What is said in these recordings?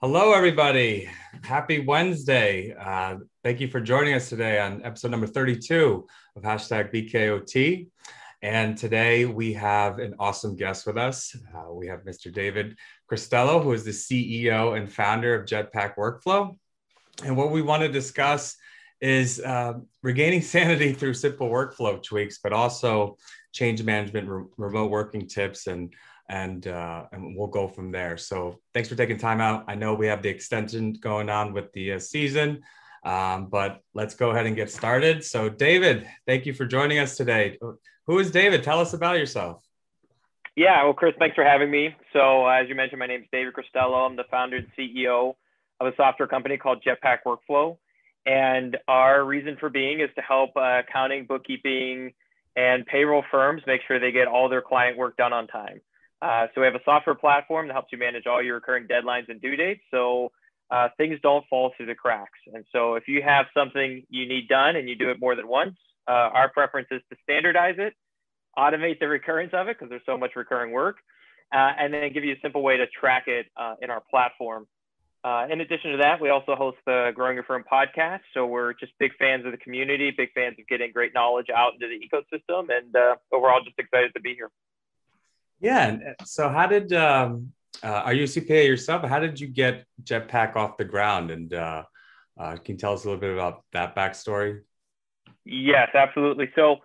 Hello, everybody. Happy Wednesday. Uh, thank you for joining us today on episode number 32 of hashtag BKOT. And today we have an awesome guest with us. Uh, we have Mr. David Cristello, who is the CEO and founder of Jetpack Workflow. And what we want to discuss is uh, regaining sanity through simple workflow tweaks, but also change management, re- remote working tips, and and uh, and we'll go from there. So thanks for taking time out. I know we have the extension going on with the uh, season, um, but let's go ahead and get started. So David, thank you for joining us today. Who is David? Tell us about yourself. Yeah, well, Chris, thanks for having me. So as you mentioned, my name is David Cristello. I'm the founder and CEO of a software company called Jetpack Workflow. And our reason for being is to help uh, accounting, bookkeeping, and payroll firms make sure they get all their client work done on time. Uh, so we have a software platform that helps you manage all your recurring deadlines and due dates. So uh, things don't fall through the cracks. And so if you have something you need done and you do it more than once, uh, our preference is to standardize it, automate the recurrence of it because there's so much recurring work, uh, and then give you a simple way to track it uh, in our platform. Uh, in addition to that, we also host the Growing Your Firm podcast. So we're just big fans of the community, big fans of getting great knowledge out into the ecosystem, and overall just excited to be here. Yeah. Uh, so, how did um, uh, are you a CPA yourself? How did you get Jetpack off the ground? And uh, uh, can you tell us a little bit about that backstory? Yes, absolutely. So,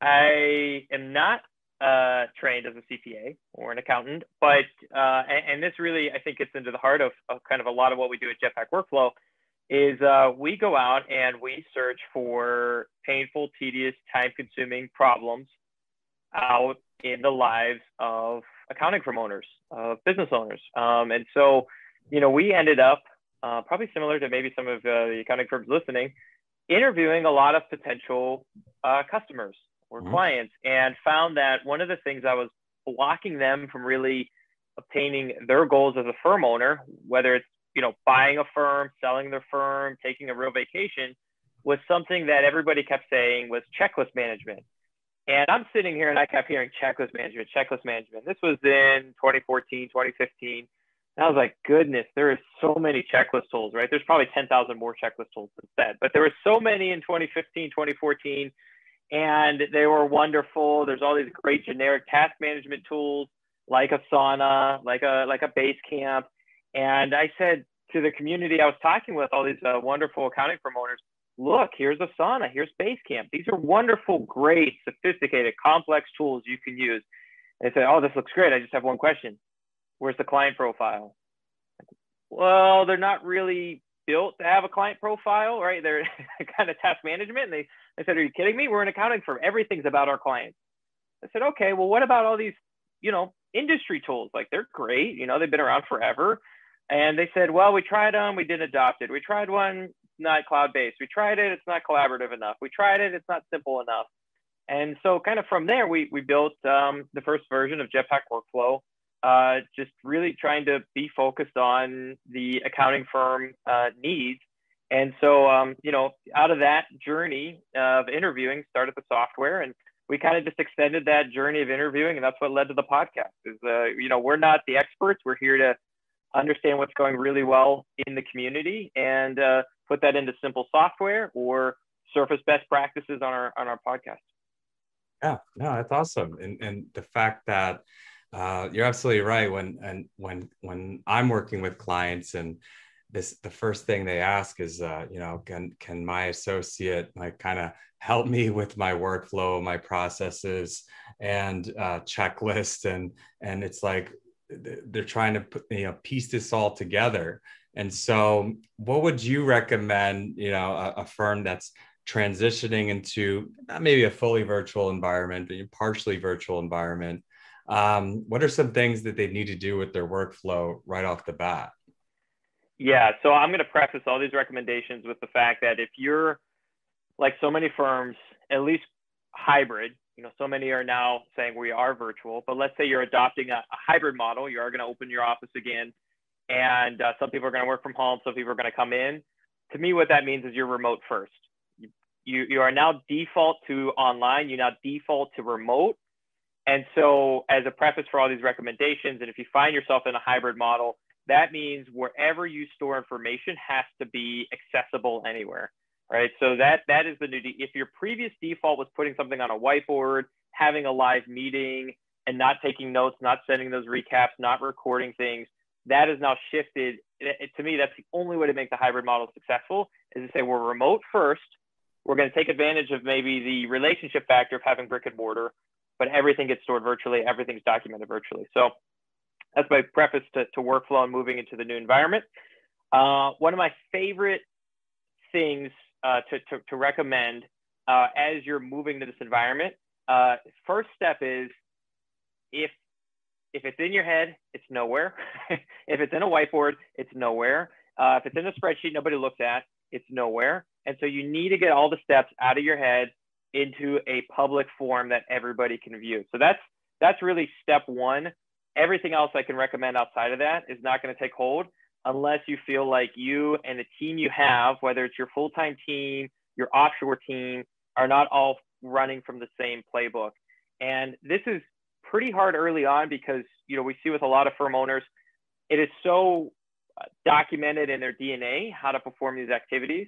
I am not uh, trained as a CPA or an accountant, but uh, and, and, this really I think gets into the heart of, of, kind of a lot of what we do at Jetpack Workflow. Is uh, we go out and we search for painful, tedious, time-consuming problems out in the lives of accounting firm owners, of business owners. Um, and so, you know, we ended up uh, probably similar to maybe some of uh, the accounting firms listening, interviewing a lot of potential uh, customers or mm-hmm. clients and found that one of the things that was blocking them from really obtaining their goals as a firm owner, whether it's, you know, buying a firm, selling their firm, taking a real vacation, was something that everybody kept saying was checklist management and I'm sitting here and I kept hearing checklist management, checklist management. This was in 2014, 2015. And I was like, goodness, there are so many checklist tools, right? There's probably 10,000 more checklist tools instead, but there were so many in 2015, 2014, and they were wonderful. There's all these great generic task management tools like Asana, like a like a Basecamp. And I said to the community I was talking with, all these uh, wonderful accounting firm owners, look, here's Asana, here's Basecamp. These are wonderful, great, sophisticated, complex tools you can use. And they say, oh, this looks great. I just have one question. Where's the client profile? Well, they're not really built to have a client profile, right? They're kind of task management. And they, they said, are you kidding me? We're an accounting firm. Everything's about our clients. I said, okay, well, what about all these, you know, industry tools? Like they're great. You know, they've been around forever. And they said, well, we tried them, we didn't adopt it. We tried one, not cloud based. We tried it, it's not collaborative enough. We tried it, it's not simple enough. And so, kind of from there, we, we built um, the first version of Jetpack Workflow, uh, just really trying to be focused on the accounting firm uh, needs. And so, um, you know, out of that journey of interviewing, started the software, and we kind of just extended that journey of interviewing, and that's what led to the podcast. Is uh, you know, we're not the experts; we're here to understand what's going really well in the community and uh, put that into simple software or surface best practices on our on our podcast. Yeah, no, that's awesome, and and the fact that uh, you're absolutely right. When and when when I'm working with clients and this the first thing they ask is uh, you know can can my associate like kind of help me with my workflow my processes and uh, checklist and and it's like they're trying to put you know piece this all together and so, what would you recommend, you know, a, a firm that's transitioning into not maybe a fully virtual environment, but a partially virtual environment? Um, what are some things that they need to do with their workflow right off the bat? Yeah, so I'm going to preface all these recommendations with the fact that if you're like so many firms, at least hybrid, you know, so many are now saying we are virtual, but let's say you're adopting a, a hybrid model, you are going to open your office again and uh, some people are going to work from home, some people are going to come in. To me, what that means is you're remote first. You, you are now default to online, you now default to remote. And so, as a preface for all these recommendations, and if you find yourself in a hybrid model, that means wherever you store information has to be accessible anywhere, right? So that that is the new. De- if your previous default was putting something on a whiteboard, having a live meeting, and not taking notes, not sending those recaps, not recording things, that is now shifted. It, it, to me, that's the only way to make the hybrid model successful is to say we're remote first. We're going to take advantage of maybe the relationship factor of having brick and mortar, but everything gets stored virtually. Everything's documented virtually. So that's my preface to, to workflow and moving into the new environment. Uh, one of my favorite things uh, to, to, to, recommend uh, as you're moving to this environment, uh, first step is if if it's in your head, it's nowhere. if it's in a whiteboard, it's nowhere. Uh, if it's in a spreadsheet nobody looks at, it's nowhere. And so you need to get all the steps out of your head into a public form that everybody can view. So that's that's really step one. Everything else I can recommend outside of that is not going to take hold unless you feel like you and the team you have, whether it's your full-time team, your offshore team, are not all running from the same playbook. And this is pretty hard early on because you know we see with a lot of firm owners, it is so documented in their DNA how to perform these activities,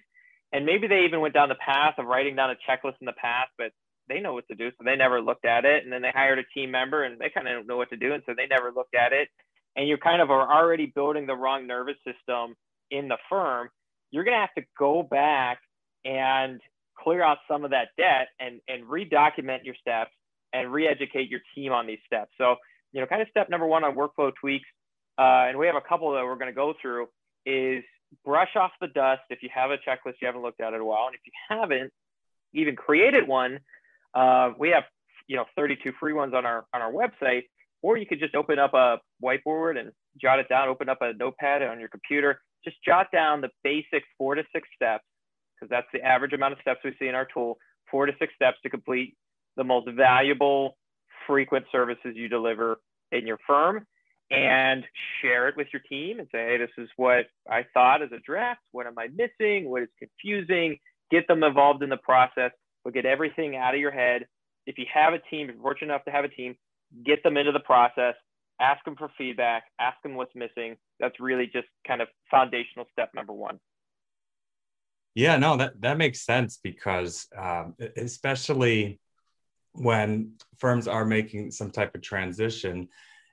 and maybe they even went down the path of writing down a checklist in the past, but they know what to do, so they never looked at it, and then they hired a team member and they kind of don't know what to do, and so they never looked at it, and you kind of are already building the wrong nervous system in the firm. You're going to have to go back and clear out some of that debt and and redocument your steps and re-educate your team on these steps. So, you know, kind of step number one on workflow tweaks, uh, and we have a couple that we're going to go through, is brush off the dust if you have a checklist you haven't looked at in a while. And if you haven't even created one, uh, we have, you know, 32 free ones on our, on our website, or you could just open up a whiteboard and jot it down, open up a notepad on your computer, just jot down the basic four to six steps, because that's the average amount of steps we see in our tool, four to six steps to complete the most valuable, frequent services you deliver in your firm and share it with your team and say, hey, this is what I thought as a draft. What am I missing? What is confusing? Get them involved in the process, but get everything out of your head. If you have a team, if you're fortunate enough to have a team, get them into the process, ask them for feedback, ask them what's missing. That's really just kind of foundational step number one. Yeah, no, that, that makes sense because um, especially when firms are making some type of transition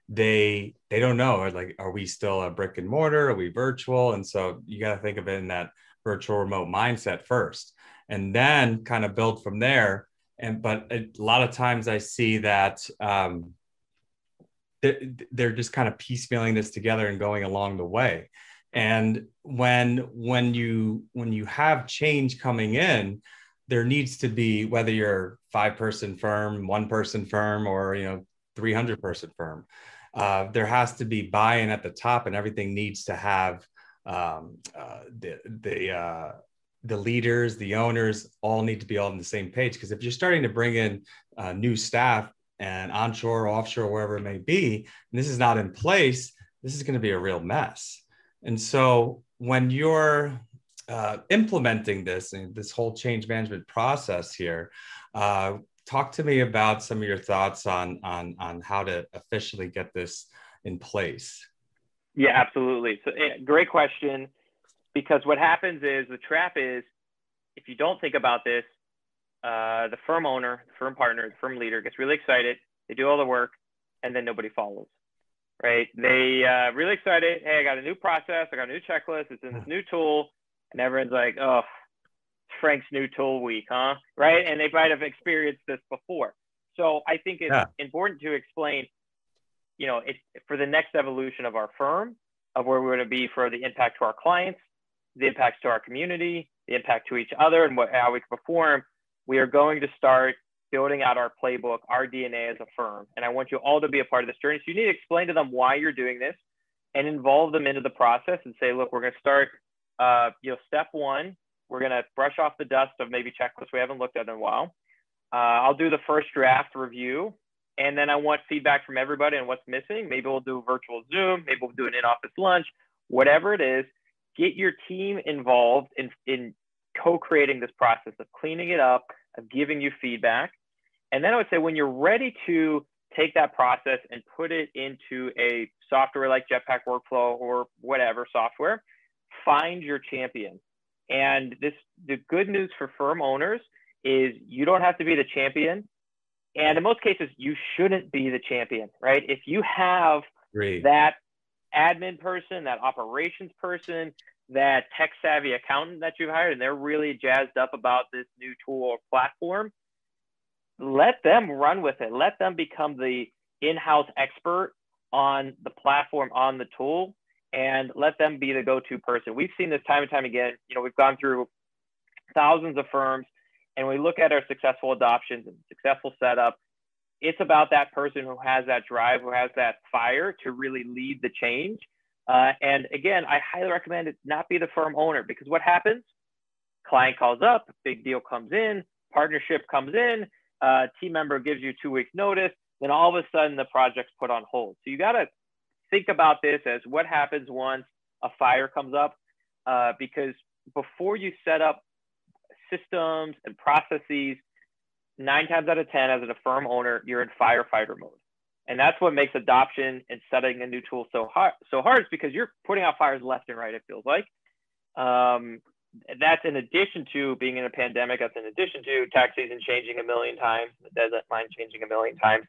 they they don't know like are we still a brick and mortar? Are we virtual? And so you got to think of it in that virtual remote mindset first and then kind of build from there. And but a lot of times i see that um, they're just kind of piecemealing this together and going along the way. And when when you when you have change coming in there needs to be whether you're five person firm one person firm or you know 300 person firm uh, there has to be buy-in at the top and everything needs to have um, uh, the the uh, the leaders the owners all need to be all on the same page. Because if you're starting to bring in uh, new staff and onshore offshore wherever it may be and this is not in place this is going to be a real mess. And so when you're uh, implementing this and this whole change management process here. Uh, talk to me about some of your thoughts on on on how to officially get this in place. Yeah, absolutely. So, eh, great question. Because what happens is the trap is if you don't think about this, uh, the firm owner, the firm partner, the firm leader gets really excited. They do all the work, and then nobody follows. Right? They uh, really excited. Hey, I got a new process. I got a new checklist. It's in this new tool and everyone's like, oh, Frank's new tool week, huh? Right? And they might have experienced this before. So I think it's yeah. important to explain, you know, it's for the next evolution of our firm, of where we're going to be for the impact to our clients, the impacts to our community, the impact to each other, and what, how we can perform. We are going to start building out our playbook, our DNA as a firm. And I want you all to be a part of this journey. So you need to explain to them why you're doing this and involve them into the process and say, look, we're going to start uh, you know, step one, we're going to brush off the dust of maybe checklists we haven't looked at in a while. Uh, I'll do the first draft review, and then I want feedback from everybody on what's missing. Maybe we'll do a virtual Zoom, maybe we'll do an in-office lunch, whatever it is. Get your team involved in, in co-creating this process of cleaning it up, of giving you feedback. And then I would say when you're ready to take that process and put it into a software like Jetpack Workflow or whatever software. Find your champion. And this the good news for firm owners is you don't have to be the champion. And in most cases, you shouldn't be the champion, right? If you have Great. that admin person, that operations person, that tech savvy accountant that you hired, and they're really jazzed up about this new tool or platform, let them run with it. Let them become the in-house expert on the platform, on the tool, and let them be the go-to person. We've seen this time and time again. You know, we've gone through thousands of firms, and we look at our successful adoptions and successful setup. It's about that person who has that drive, who has that fire to really lead the change. Uh, and again, I highly recommend it not be the firm owner because what happens? Client calls up, big deal comes in, partnership comes in, uh, team member gives you two weeks notice, then all of a sudden the project's put on hold. So you got to think about this as what happens once a fire comes up, uh, because before you set up systems and processes, nine times out of 10, as a firm owner, you're in firefighter mode. And that's what makes adoption and setting a new tool so hard. So hard is because you're putting out fires left and right. It feels like. Um, that's in addition to being in a pandemic. That's in addition to tax season changing a million times, the desert line changing a million times.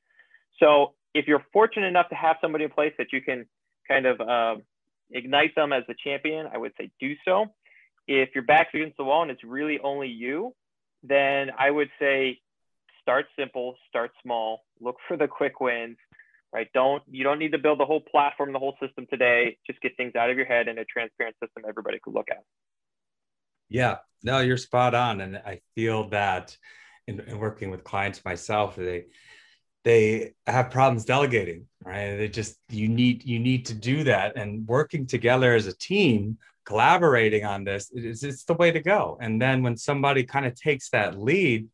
So if you're fortunate enough to have somebody in place that you can kind of uh, ignite them as the champion, I would say do so. If your back's against the wall and it's really only you, then I would say start simple, start small, look for the quick wins, right? Don't you don't need to build the whole platform, the whole system today. Just get things out of your head in a transparent system everybody could look at. Yeah, no, you're spot on, and I feel that in, in working with clients myself, they they have problems delegating right they just you need you need to do that and working together as a team collaborating on this it's, it's the way to go and then when somebody kind of takes that lead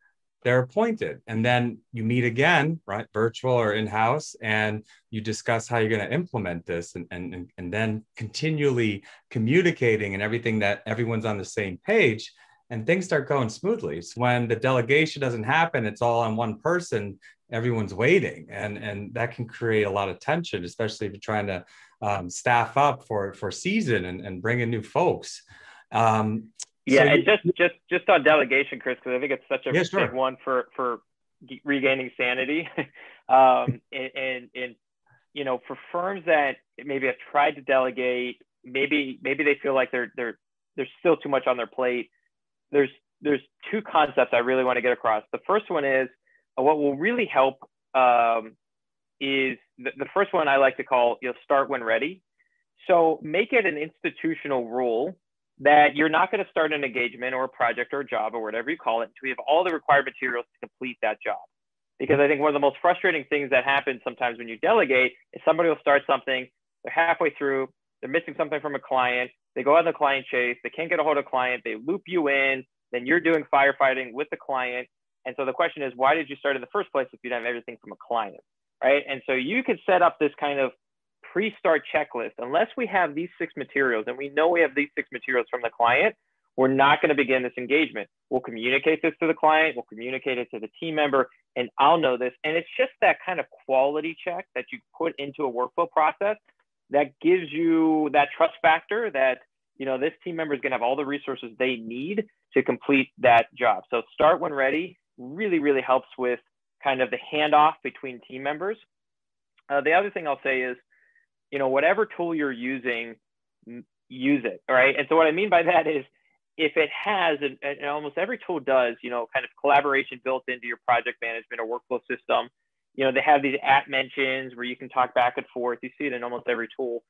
they're appointed and then you meet again right virtual or in-house and you discuss how you're going to implement this and, and and then continually communicating and everything that everyone's on the same page and things start going smoothly. So when the delegation doesn't happen, it's all on one person. Everyone's waiting, and and that can create a lot of tension, especially if you're trying to um, staff up for for season and, and bring in new folks. Um, yeah, so and just just just on delegation, Chris, because I think it's such a yeah, sure. big one for for regaining sanity. um, and, and and you know, for firms that maybe have tried to delegate, maybe maybe they feel like they're they're there's still too much on their plate there's there's two concepts I really want to get across. The first one is what will really help um, is the, the first one I like to call you'll start when ready. So make it an institutional rule that you're not going to start an engagement or a project or a job or whatever you call it until you have all the required materials to complete that job. Because I think one of the most frustrating things that happens sometimes when you delegate is somebody will start something, they're halfway through, they're missing something from a client, they go on the client chase, they can't get a hold of a client, they loop you in, then you're doing firefighting with the client. And so the question is, why did you start in the first place if you didn't have everything from a client, right? And so you could set up this kind of pre-start checklist. Unless we have these six materials, and we know we have these six materials from the client, we're not going to begin this engagement. We'll communicate this to the client, we'll communicate it to the team member, and I'll know this. And it's just that kind of quality check that you put into a workflow process that gives you that trust factor that you know this team member is going to have all the resources they need to complete that job so start when ready really really helps with kind of the handoff between team members uh, the other thing i'll say is you know whatever tool you're using use it all right and so what i mean by that is if it has and, and almost every tool does you know kind of collaboration built into your project management or workflow system you know, they have these at mentions where you can talk back and forth. You see it in almost every tool.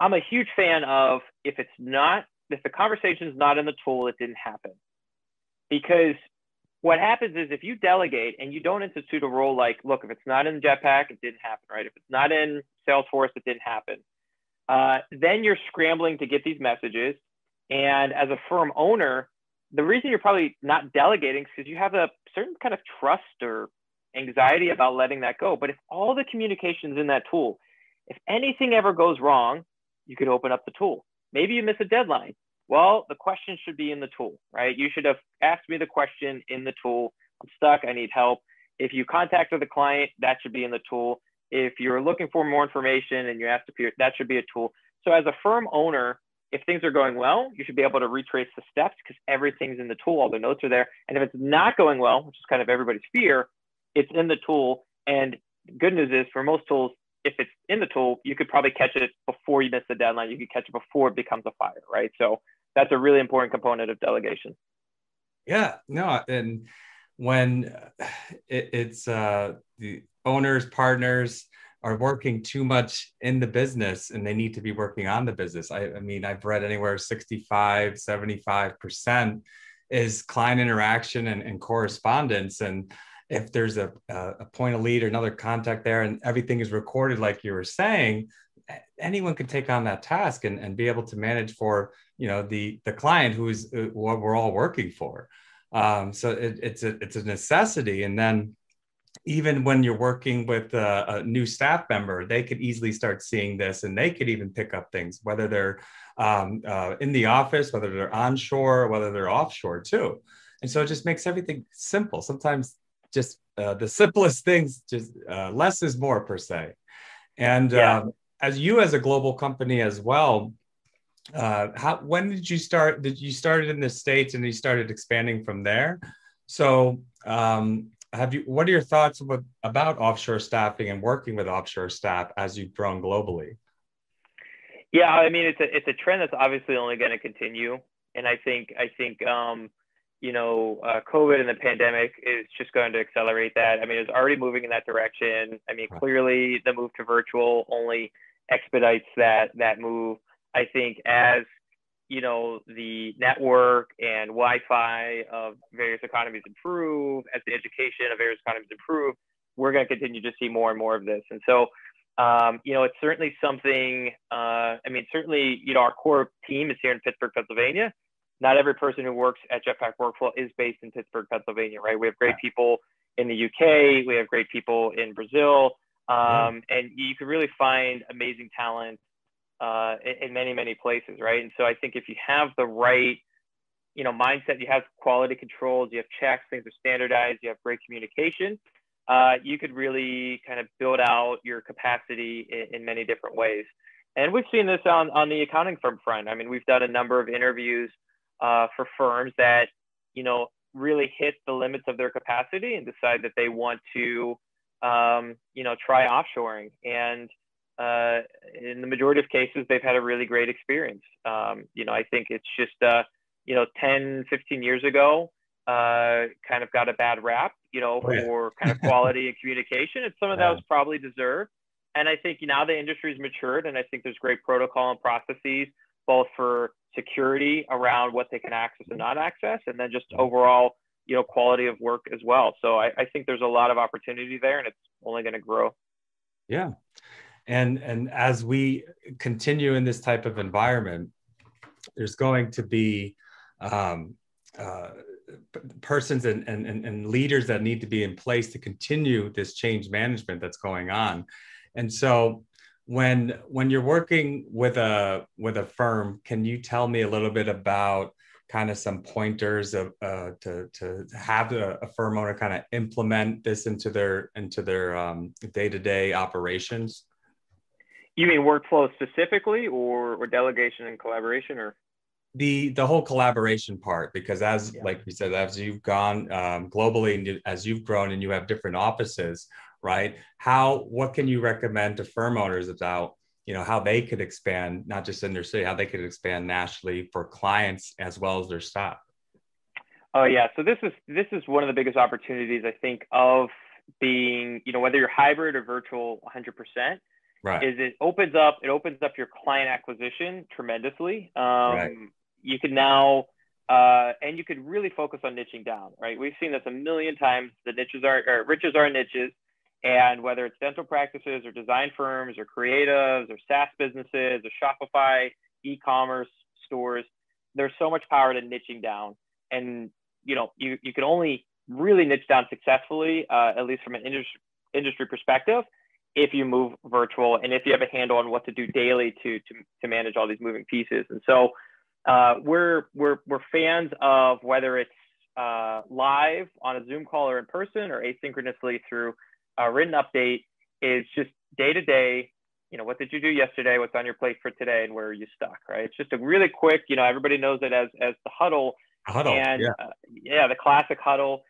I'm a huge fan of if it's not, if the conversation is not in the tool, it didn't happen. Because what happens is if you delegate and you don't institute a rule like, look, if it's not in Jetpack, it didn't happen, right? If it's not in Salesforce, it didn't happen. Uh, then you're scrambling to get these messages. And as a firm owner, the reason you're probably not delegating is because you have a certain kind of trust or anxiety about letting that go. But if all the communication's in that tool, if anything ever goes wrong, you could open up the tool. Maybe you miss a deadline. Well, the question should be in the tool, right? You should have asked me the question in the tool. I'm stuck. I need help. if you contacted the client, that should be in the tool. If you're looking for more information and you asked to peer, that should be a tool. So as a firm owner, if things are going well, you should be able to retrace the steps because everything's in the tool, all the notes are there. And if it's not going well, which is kind of everybody's fear, it's in the tool. And good news is for most tools, if it's in the tool, you could probably catch it before you miss the deadline. You could catch it before it becomes a fire, right? So that's a really important component of delegation. Yeah, no, and when it, it's uh, the owners, partners are working too much in the business and they need to be working on the business. I, I mean, I've read anywhere 65, 75% is client interaction and, and correspondence. And if there's a, a point of lead or another contact there and everything is recorded, like you were saying, anyone could take on that task and, and be able to manage for you know the the client who is uh, what we're all working for um, so it, it's a it's a necessity and then even when you're working with a, a, new staff member, they could easily start seeing this and they could even pick up things, whether they're um, uh, in the office, whether they're onshore, whether they're offshore too. And so it just makes everything simple. Sometimes just uh, the simplest things, just uh, less is more per se. And yeah. um, as you as a global company as well, uh, how when did you start? Did you started in the states and you started expanding from there? So um, have you what are your thoughts about, about offshore staffing and working with offshore staff as you've grown globally? Yeah i mean it's a it's a trend that's obviously only going to continue. And i think i think um, you know uh, covid and the pandemic is just going to accelerate that. I mean it's already moving in that direction. I mean clearly the move to virtual only expedites that that move i think as you know, the network and Wi-Fi of various economies improve, as the education of various economies improve, we're going to continue to see more and more of this. And so, um, you know, it's certainly something. Uh, I mean, certainly, you know, our core team is here in Pittsburgh, Pennsylvania. Not every person who works at Jetpack Workflow is based in Pittsburgh, Pennsylvania, right? We have great people in the UK. We have great people in Brazil. Um, and you can really find amazing talent uh, in, many many places, right? And so I think if you have the right you know mindset, you have quality controls, you have checks, things are standardized, you have great communication. Uh, you could really kind of build out your capacity in, in, many different ways. And we've seen this on, on the accounting firm front. I mean, we've done a number of interviews uh, for firms that, you know, really hit the limits of their capacity and decide that they want to, um, you know, try offshoring. And uh, in the majority of cases, they've had a really great experience. Um, you know, I think it's just, uh, you know, 10, 15 years ago, uh, kind of got a bad rap, you know, oh, yeah. for kind of quality and communication. And some of that was probably deserved. And I think now the industry's matured, and I think there's great protocol and processes, both for security around what they can access and not access, and then just overall, you know, quality of work as well. So I, I think there's a lot of opportunity there, and it's only going to grow. Yeah and and as we continue in this type of environment there's going to be um, uh, persons and, and, and leaders that need to be in place to continue this change management that's going on. And so when when you're working with a with a firm can you tell me a little bit about kind of some pointers of uh, to to have a, a, firm owner kind of implement this into their into their um, day-to-day operations you mean workflow specifically, or or delegation and collaboration, or the the whole collaboration part? Because as yeah. like we said, as you've gone um, globally and as you've grown and you have different offices, right? How what can you recommend to firm owners about you know how they could expand not just in their city, how they could expand nationally for clients as well as their staff? Oh yeah, so this is this is one of the biggest opportunities I think of being you know whether you're hybrid or virtual 100 percent right. is it opens up it opens up your client acquisition tremendously. Um, right. You can now uh, and you could really focus on niching down. Right, we've seen this a million times. The niches are or riches are niches, and whether it's dental practices or design firms or creatives or SaaS businesses or Shopify e-commerce stores, there's so much power to niching down. And you know, you you can only really niche down successfully, uh, at least from an industry industry perspective, if you move virtual and if you have a handle on what to do daily to to, to manage all these moving pieces. And so uh, we're we're we're fans of whether it's uh, live on a Zoom call or in person or asynchronously through a written update is just day to day. You know, what did you do yesterday? What's on your plate for today, and where are you stuck? Right? It's just a really quick. You know, everybody knows it as as the huddle. Huddle. And yeah. Uh, yeah, the classic huddle.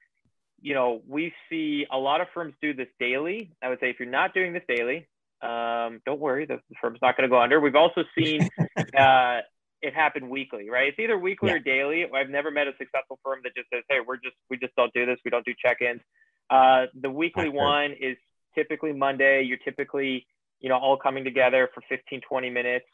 You know, we see a lot of firms do this daily. I would say if you're not doing this daily, um, don't worry, the, the firm's not going to go under. We've also seen uh, it happen weekly, right? It's either weekly yeah. or daily. I've never met a successful firm that just says, "Hey, we're just we just don't do this. We don't do check-ins." Uh, the weekly one is typically Monday. You're typically you know all coming together for 15, 20 minutes,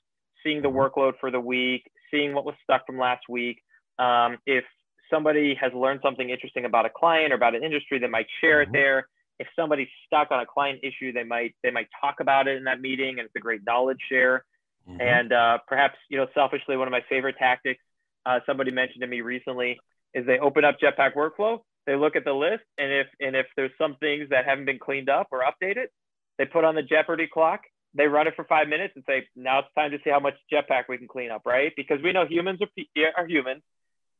seeing the mm-hmm. workload for the week, seeing what was stuck from last week. Um, if somebody has learned something interesting about a client or about an industry, they might share mm-hmm. it there. If somebody's stuck on a client issue, they might they might talk about it in that meeting, and it's a great knowledge share. Mm-hmm. And uh, perhaps, you know, selfishly, one of my favorite tactics, uh, somebody mentioned to me recently, is they open up Jetpack Workflow, they look at the list, and if and if there's some things that haven't been cleaned up or updated, they put on the Jeopardy clock, they run it for five minutes, and say, now it's time to see how much Jetpack we can clean up, right? Because we know humans are, are humans.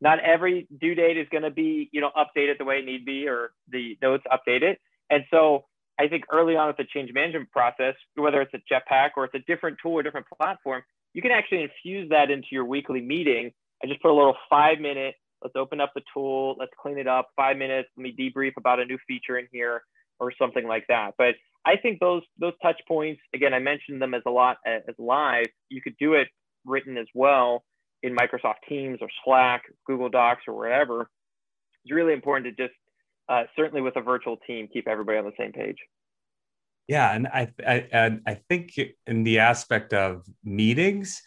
Not every due date is going to be, you know, updated the way it need be or the notes updated. And so I think early on with the change management process, whether it's a Jetpack or it's a different tool or different platform, you can actually infuse that into your weekly meeting. I just put a little five minute, let's open up the tool, let's clean it up, five minutes, let me debrief about a new feature in here or something like that. But I think those those touch points, again, I mentioned them as a lot as live. You could do it written as well in Microsoft Teams or Slack, Google Docs or wherever. It's really important to just uh, certainly with a virtual team, keep everybody on the same page. Yeah, and I, I and I think in the aspect of meetings,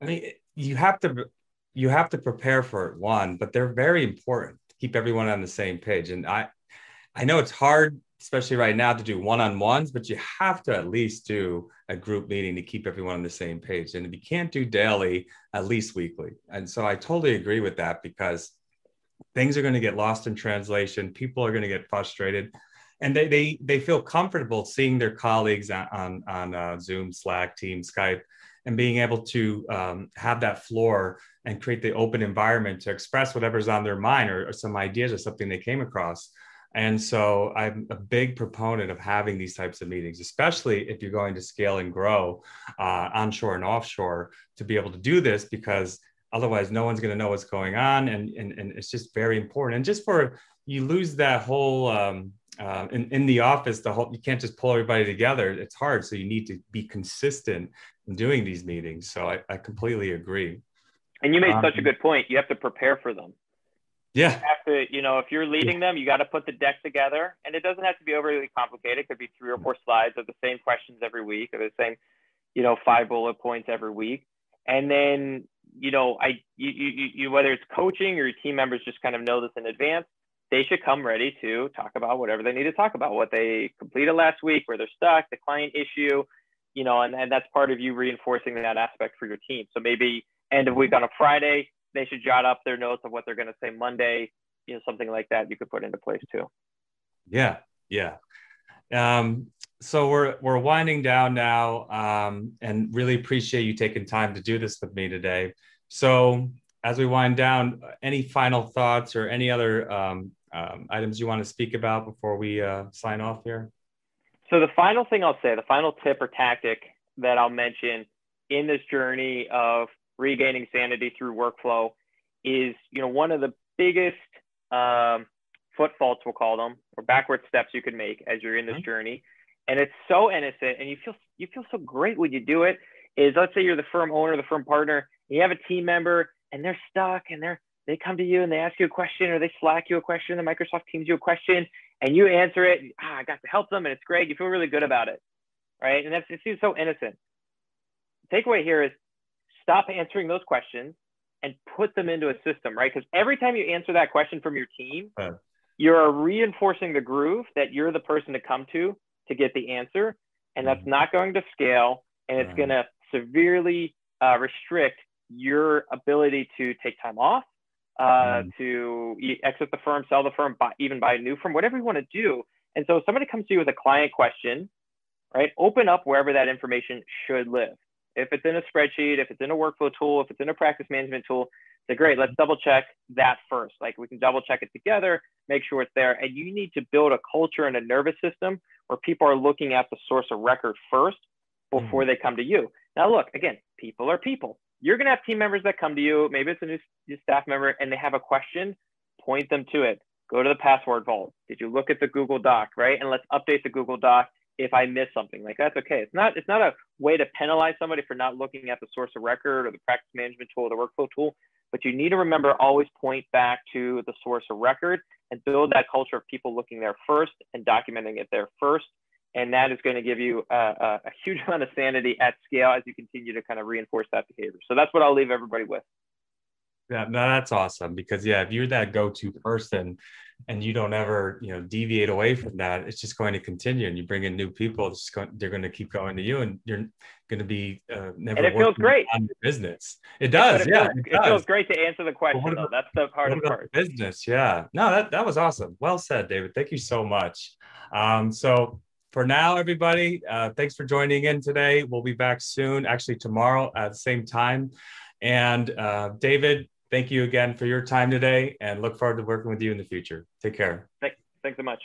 I mean, you have to you have to prepare for it one, but they're very important to keep everyone on the same page. And I I know it's hard, especially right now, to do one-on-ones, but you have to at least do a group meeting to keep everyone on the same page. And if you can't do daily, at least weekly. And so I totally agree with that because things are going to get lost in translation people are going to get frustrated and they they, they feel comfortable seeing their colleagues on on, uh, zoom slack team skype and being able to um, have that floor and create the open environment to express whatever's on their mind or, or some ideas or something they came across and so I'm a big proponent of having these types of meetings, especially if you're going to scale and grow uh, onshore and offshore to be able to do this because otherwise no one's going to know what's going on and, and and it's just very important. And just for you lose that whole um, uh, in, in the office the whole you can't just pull everybody together. It's hard so you need to be consistent in doing these meetings. So i, I completely agree. And you made um, such a um, good point. You have to prepare for them yeah. You have to you know if you're leading them you got to put the deck together. And it doesn't have to be overly complicated. It could be three or four slides of the same questions every week or the same you know five bullet points every week. And then you know, I you, you, you whether it's coaching or your team members just kind of know this in advance, they should come ready to talk about whatever they need to talk about, what they completed last week, where they're stuck, the client issue, you know, and, and that's part of you reinforcing that aspect for your team. So maybe end of week on a Friday, they should jot up their notes of what they're going to say Monday, you know, something like that you could put into place too. Yeah, yeah. Um, so we're we're winding down now, um, and really appreciate you taking time to do this with me today. So as we wind down, any final thoughts or any other um, um, items you want to speak about before we uh, sign off here? So the final thing I'll say, the final tip or tactic that I'll mention in this journey of regaining sanity through workflow is, you know, one of the biggest um, foot faults, we'll call them, or backward steps you could make as you're in this mm-hmm. journey. And it's so innocent and you feel you feel so great when you do it is let's say you're the firm owner the firm partner you have a team member and they're stuck and they're they come to you and they ask you a question or they slack you a question the microsoft teams you a question and you answer it ah, i got to help them and it's great. You feel really good about it right? And that's it seems so innocent. Takeaway here is stop answering those questions and put them into a system right because every time you answer that question from your team uh, you're reinforcing the groove that you're the person to come to to get the answer, and that's mm-hmm. not going to scale, and it's going to severely uh, restrict your ability to take time off, uh, mm. to exit the firm, sell the firm, buy, even buy a new firm, whatever you want to do. And so, if somebody comes to you with a client question, right? Open up wherever that information should live. If it's in a spreadsheet, if it's in a workflow tool, if it's in a practice management tool, Say, great, let's double check that first. Like we can double check it together, make sure it's there. And you need to build a culture and a nervous system where people are looking at the source of record first before mm-hmm. they come to you. Now, look, again, people are people. You're going to have team members that come to you. Maybe it's a new, new staff member and they have a question, point them to it. Go to the password vault. Did you look at the Google Doc, right? And let's update the Google Doc if I miss something. Like that's okay. It's not it's not a way to penalize somebody for not looking at the source of record or the practice management tool or the workflow tool. But you need to remember always point back to the source of record and build that culture of people looking there first and documenting it there first. And that is going to give you a, a, a huge amount of sanity at scale as you continue to kind of reinforce that behavior. So that's what I'll leave everybody with. Yeah, no, that's awesome because yeah, if you're that go-to person and you don't ever, you know, deviate away from that, it's just going to continue. And you bring in new people, it's going, they're going to keep going to you, and you're going to be uh, never. And it feels great on your business. It does, it yeah. Feels, it, it, feels great to answer the question. About, though. That's the hardest part. Business, yeah. No, that that was awesome. Well said, David. Thank you so much. Um, so for now, everybody, uh, thanks for joining in today. We'll be back soon, actually tomorrow at the same time. And uh, David, thank you again for your time today and look forward to working with you in the future. Take care. Thanks, thanks so much.